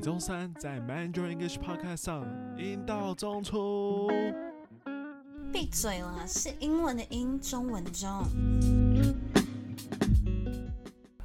每周三在 Mandarin English Podcast 上，音道中出。闭嘴了，是英文的英，中文的中。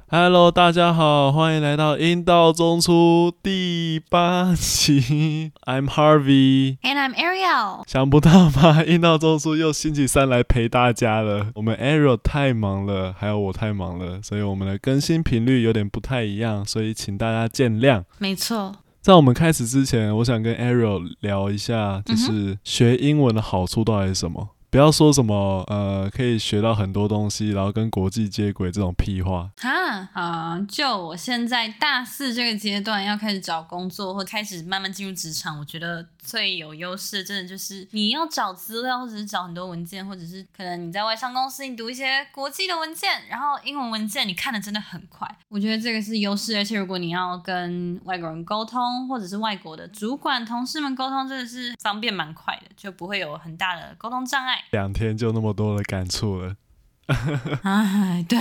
Hello，大家好，欢迎来到阴道中出第八期。I'm Harvey，and I'm Ariel。想不到吧？阴道中出又星期三来陪大家了。我们 Ariel 太忙了，还有我太忙了，所以我们的更新频率有点不太一样，所以请大家见谅。没错，在我们开始之前，我想跟 Ariel 聊一下，就是学英文的好处到底是什么？不要说什么呃，可以学到很多东西，然后跟国际接轨这种屁话。哈啊，就我现在大四这个阶段要开始找工作，或开始慢慢进入职场，我觉得最有优势，真的就是你要找资料，或者是找很多文件，或者是可能你在外商公司，你读一些国际的文件，然后英文文件你看的真的很快。我觉得这个是优势，而且如果你要跟外国人沟通，或者是外国的主管、同事们沟通，真的是方便蛮快的，就不会有很大的沟通障碍。两天就那么多的感触了，哎，对，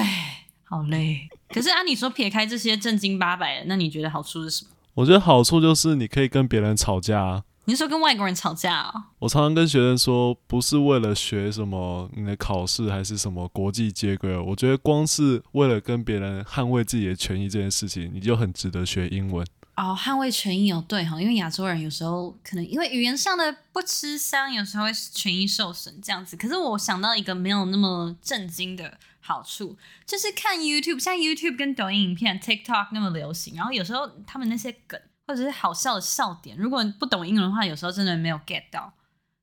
好累。可是按你说撇开这些正经八百的，那你觉得好处是什么？我觉得好处就是你可以跟别人吵架啊。你是说跟外国人吵架啊？我常常跟学生说，不是为了学什么你的考试还是什么国际接轨，我觉得光是为了跟别人捍卫自己的权益这件事情，你就很值得学英文。哦，捍卫权益有对哈，因为亚洲人有时候可能因为语言上的不吃香，有时候会权益受损这样子。可是我想到一个没有那么震惊的好处，就是看 YouTube，像 YouTube 跟抖音影片、TikTok 那么流行，然后有时候他们那些梗或者是好笑的笑点，如果你不懂英文的话，有时候真的没有 get 到，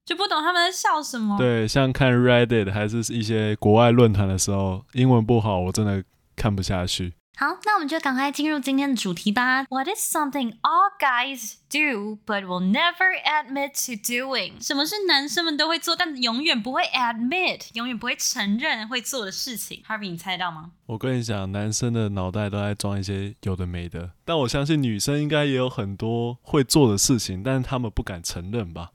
就不懂他们在笑什么。对，像看 Reddit 还是一些国外论坛的时候，英文不好，我真的看不下去。好，那我们就赶快进入今天的主题吧。What is something all guys do but will never admit to doing？什么是男生们都会做，但永远不会 admit，永远不会承认会做的事情？Harvey，你猜到吗？我跟你讲，男生的脑袋都在装一些有的没的，但我相信女生应该也有很多会做的事情，但是他们不敢承认吧？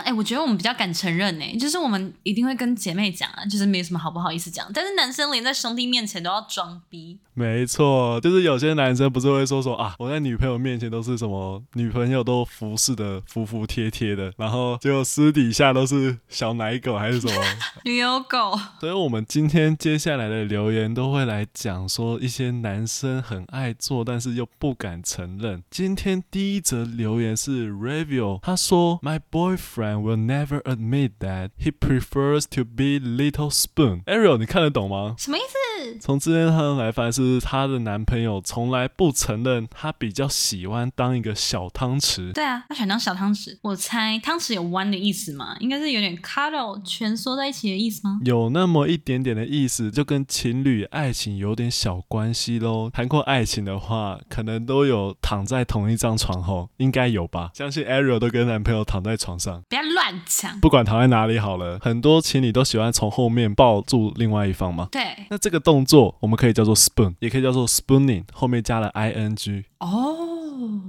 哎、欸，我觉得我们比较敢承认呢、欸，就是我们一定会跟姐妹讲啊，就是没什么好不好意思讲。但是男生连在兄弟面前都要装逼，没错，就是有些男生不是会说说啊，我在女朋友面前都是什么，女朋友都服侍的服服帖帖的，然后结果私底下都是小奶狗还是什么 女友狗。所以我们今天接下来的留言都会来讲说一些男生很爱做，但是又不敢承认。今天第一则留言是 Review，他说 My boyfriend。Will never admit that he prefers to be little spoon. Ariel，你看得懂吗？什么意思？ 从字面上来翻，是她的男朋友从来不承认他比较喜欢当一个小汤匙。对啊，他喜欢当小汤匙。我猜汤匙有弯的意思吗？应该是有点 cuddle 蜷缩在一起的意思吗？有那么一点点的意思，就跟情侣爱情有点小关系喽。谈过爱情的话，可能都有躺在同一张床后，应该有吧？相信 Ariel 都跟男朋友躺在床上。不要乱讲，不管躺在哪里好了，很多情侣都喜欢从后面抱住另外一方嘛。对，那这个动作我们可以叫做 spoon，也可以叫做 spooning，后面加了 ing。哦，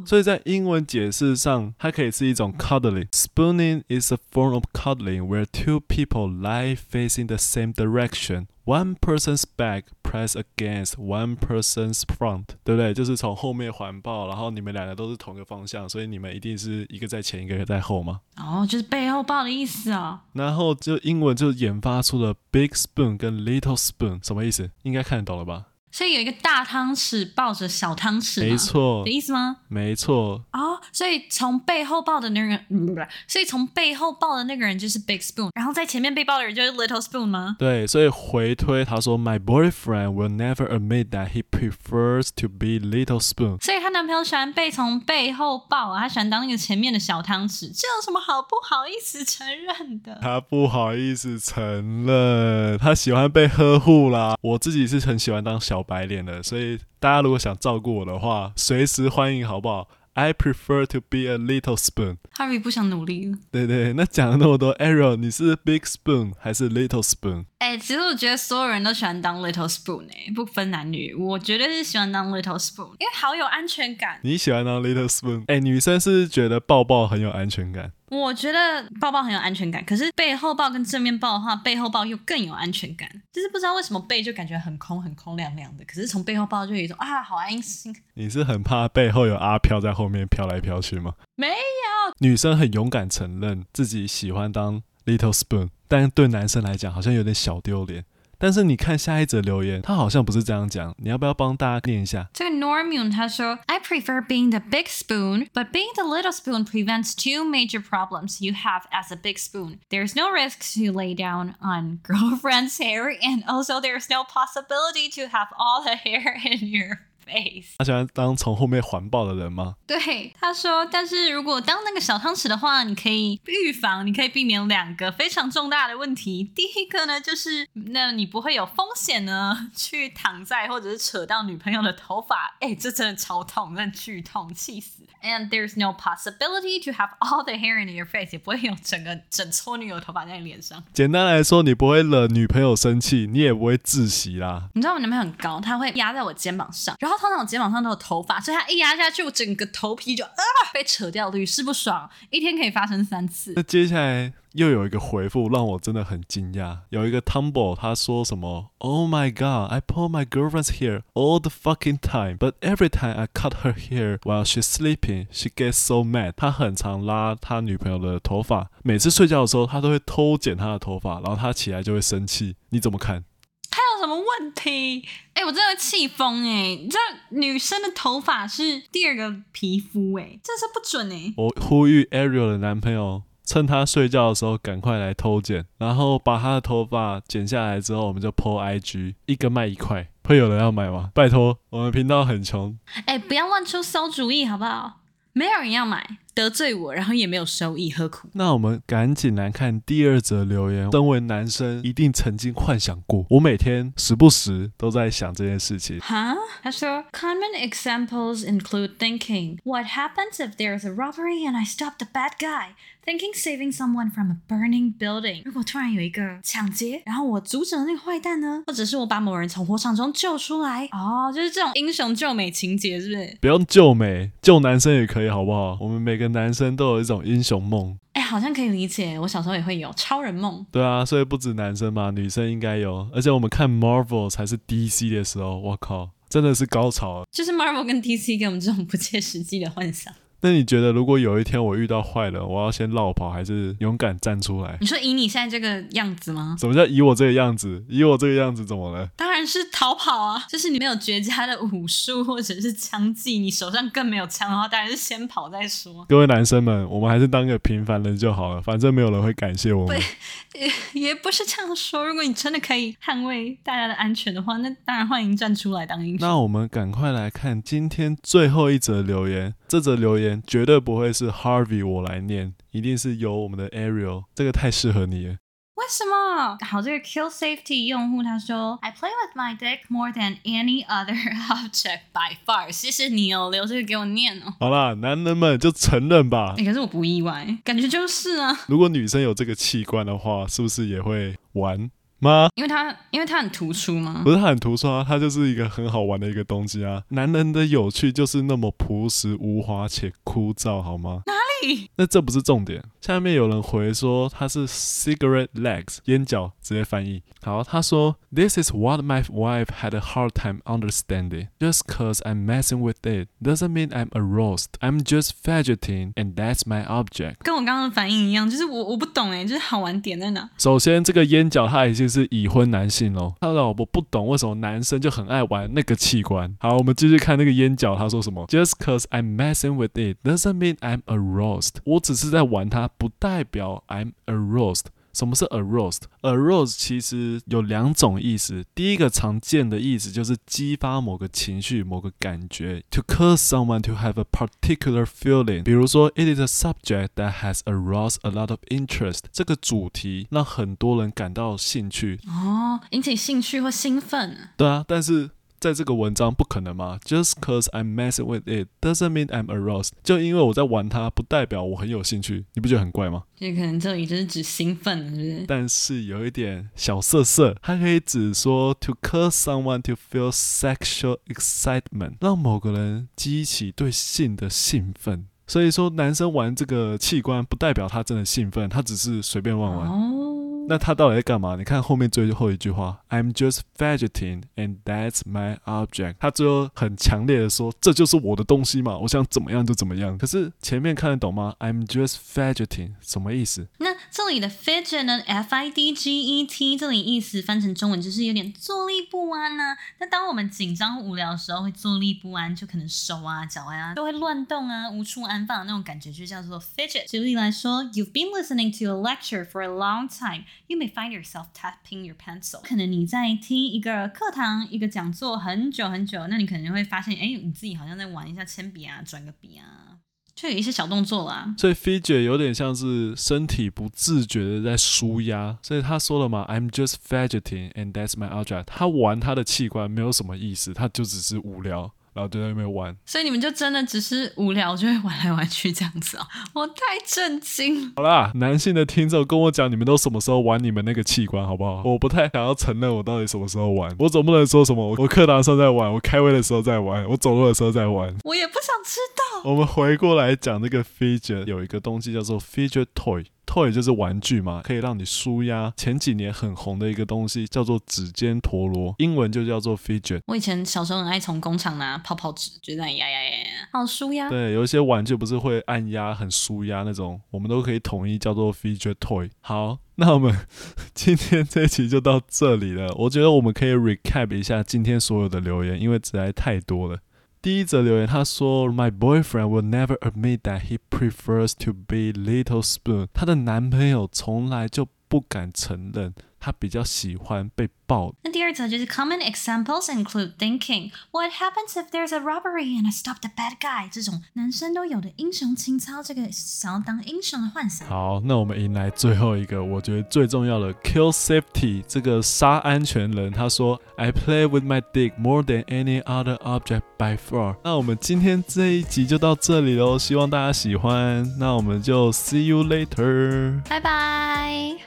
所以在英文解释上，它可以是一种 cuddling。Spooning is a form of cuddling where two people lie facing the same direction. One person's back pressed against one person's front，对不对？就是从后面环抱，然后你们两个都是同个方向，所以你们一定是一个在前，一个在后嘛。哦，就是背后抱的意思啊。然后就英文就研发出了 big spoon 跟 little spoon，什么意思？应该看得懂了吧？所以有一个大汤匙抱着小汤匙，没错，的意思吗？没错。哦，所以从背后抱的那个人，所以从背后抱的那个人就是 big spoon，然后在前面被抱的人就是 little spoon 吗？对，所以回推他说，My boyfriend will never admit that he prefers to be little spoon。所以她男朋友喜欢被从背后抱啊，他喜欢当那个前面的小汤匙，这有什么好不好意思承认的？他不好意思承认，他喜欢被呵护啦。我自己是很喜欢当小。白脸的，所以大家如果想照顾我的话，随时欢迎，好不好？I prefer to be a little spoon。Harvey 不想努力了。对对，那讲了那么多，Ariel，你是 big spoon 还是 little spoon？哎、欸，其实我觉得所有人都喜欢当 little spoon 哎、欸，不分男女，我绝对是喜欢当 little spoon，因为好有安全感。你喜欢当 little spoon？哎、欸，女生是觉得抱抱很有安全感。我觉得抱抱很有安全感，可是背后抱跟正面抱的话，背后抱又更有安全感。就是不知道为什么背就感觉很空、很空亮亮的，可是从背后抱就有一种啊，好安心。你是很怕背后有阿飘在后面飘来飘去吗？没有，女生很勇敢承认自己喜欢当 little spoon，但对男生来讲好像有点小丢脸。但是你看下一则留言，他好像不是这样讲。你要不要帮大家念一下？这个 Normun 他说：“I prefer being the big spoon, but being the little spoon prevents two major problems you have as a big spoon. There's no risk to lay down on girlfriend's hair, and also there's no possibility to have all the hair in your.” 他喜欢当从后面环抱的人吗？对，他说，但是如果当那个小汤匙的话，你可以预防，你可以避免两个非常重大的问题。第一个呢，就是那你不会有风险呢，去躺在或者是扯到女朋友的头发。哎，这真的超痛，真的剧痛，气死。And there's no possibility to have all the hair in your face，也不会有整个整撮女友头发在你脸上。简单来说，你不会惹女朋友生气，你也不会窒息啦。你知道我男朋友很高，他会压在我肩膀上，然后。通常我肩膀上都有头发，所以他一压下去，我整个头皮就啊被扯掉，屡试不爽。一天可以发生三次。那接下来又有一个回复让我真的很惊讶，有一个 Tumble 他说什么？Oh my god, I pull my girlfriend's hair all the fucking time, but every time I cut her hair while she's sleeping, she gets so mad。他很常拉他女朋友的头发，每次睡觉的时候他都会偷剪她的头发，然后他起来就会生气。你怎么看？问题？哎、欸，我真的会气疯哎！你知道女生的头发是第二个皮肤哎，这是不准哎！我呼吁 Ariel 的男朋友趁她睡觉的时候赶快来偷剪，然后把她的头发剪下来之后，我们就 po IG，一个卖一块，会有人要买吗？拜托，我们频道很穷。哎、欸，不要乱出馊主意好不好？没有人要买。得罪我，然后也没有收益，何苦？那我们赶紧来看第二则留言。身为男生，一定曾经幻想过，我每天时不时都在想这件事情。哈？他说，Common examples include thinking, What happens if there's a robbery and I stop the bad guy? Thinking saving someone from a burning building. 如果突然有一个抢劫，然后我阻止了那个坏蛋呢？或者是我把某人从火场中救出来？哦，就是这种英雄救美情节，是不是？不用救美，救男生也可以，好不好？我们每个。男生都有一种英雄梦，哎、欸，好像可以理解。我小时候也会有超人梦。对啊，所以不止男生嘛，女生应该有。而且我们看 Marvel 才是 DC 的时候，我靠，真的是高潮。就是 Marvel 跟 DC 给我们这种不切实际的幻想。那你觉得，如果有一天我遇到坏人，我要先绕跑，还是勇敢站出来？你说以你现在这个样子吗？什么叫以我这个样子？以我这个样子怎么了？当然是逃跑啊！就是你没有绝佳的武术或者是枪技，你手上更没有枪的话，当然是先跑再说。各位男生们，我们还是当个平凡人就好了，反正没有人会感谢我们。也也不是这样说。如果你真的可以捍卫大家的安全的话，那当然欢迎站出来当英雄。那我们赶快来看今天最后一则留言。这则留言绝对不会是 Harvey 我来念，一定是由我们的 Ariel，这个太适合你了。为什么？好，这个 Kill Safety 用户他说，I play with my dick more than any other object by far。谢谢你哦，留这个给我念哦。好啦，男人们就承认吧。欸，可是我不意外，感觉就是啊。如果女生有这个器官的话，是不是也会玩？吗？因为他，因为他很突出吗？不是，他很突出啊，他就是一个很好玩的一个东西啊。男人的有趣就是那么朴实无华且枯燥，好吗？那这不是重点。下面有人回说他是 cigarette legs 烟脚，直接翻译。好，他说 This is what my wife had a hard time understanding. Just cause I'm messing with it doesn't mean I'm aroused. I'm just fidgeting, and that's my object. 跟我刚刚的反应一样，就是我我不懂哎，就是好玩点在哪？首先，这个烟脚他已经是已婚男性喽，他的老婆不懂为什么男生就很爱玩那个器官。好，我们继续看那个烟脚，他说什么？Just cause I'm messing with it doesn't mean I'm aroused. 我只是在玩它，不代表 I'm aroused。什么是 aroused？aroused 其实有两种意思。第一个常见的意思就是激发某个情绪、某个感觉。To cause someone to have a particular feeling，比如说，It is a subject that has aroused a lot of interest。这个主题让很多人感到兴趣。哦，引起兴趣或兴奋。对啊，但是。在这个文章不可能吗？Just cause I'm messing with it doesn't mean I'm aroused。就因为我在玩它，不代表我很有兴趣。你不觉得很怪吗？也可能这里就是指兴奋，是不是？但是有一点小色色，它可以指说 to cause someone to feel sexual excitement，让某个人激起对性的兴奋。所以说男生玩这个器官不代表他真的兴奋，他只是随便玩玩。哦。那他到底在干嘛？你看后面最后一句话，I'm just fidgeting and that's my object。他最后很强烈的说，这就是我的东西嘛，我想怎么样就怎么样。可是前面看得懂吗？I'm just fidgeting 什么意思？那这里的 fidget 呢？F I D G E T 这里意思翻成中文就是有点坐立不安呐、啊。那当我们紧张无聊的时候会坐立不安，就可能手啊脚啊都会乱动啊，无处安放的那种感觉就叫做 fidget。举例来说，You've been listening to a lecture for a long time。You may find yourself tapping your pencil。可能你你在听一个课堂、一个讲座很久很久，那你可能会发现，哎，你自己好像在玩一下铅笔啊，转个笔啊，就有一些小动作啦。所以 fidget 有点像是身体不自觉的在舒压。所以他说了嘛，I'm just fidgeting and that's my object。他玩他的器官没有什么意思，他就只是无聊。然后就在那边玩，所以你们就真的只是无聊就会玩来玩去这样子啊、哦？我太震惊。好啦，男性的听众跟我讲，你们都什么时候玩你们那个器官，好不好？我不太想要承认我到底什么时候玩，我总不能说什么我课堂上在玩，我开会的时候在玩，我走路的时候在玩。我也不想知道。我们回过来讲那个 fidget，有一个东西叫做 fidget toy。Toy 就是玩具嘛，可以让你舒压。前几年很红的一个东西叫做指尖陀螺，英文就叫做 fidget。我以前小时候很爱从工厂拿泡泡纸，就这样压压压压，好舒压。对，有一些玩具不是会按压很舒压那种，我们都可以统一叫做 fidget toy。好，那我们 今天这一期就到这里了。我觉得我们可以 recap 一下今天所有的留言，因为实在太多了。第一则留言，他说：“My boyfriend will never admit that he prefers to be little spoon。”他的男朋友从来就不敢承认。 他比较喜欢被抱。那第二则就是 common examples include thinking what happens if there's a robbery and I stop the bad guy 这种男生都有的英雄情操，这个想要当英雄的幻想。好，那我们迎来最后一个，我觉得最重要的 kill safety 这个杀安全人。他说 I play with my dick more than any other object by far。那我们今天这一集就到这里喽，希望大家喜欢。那我们就 see you later，拜拜。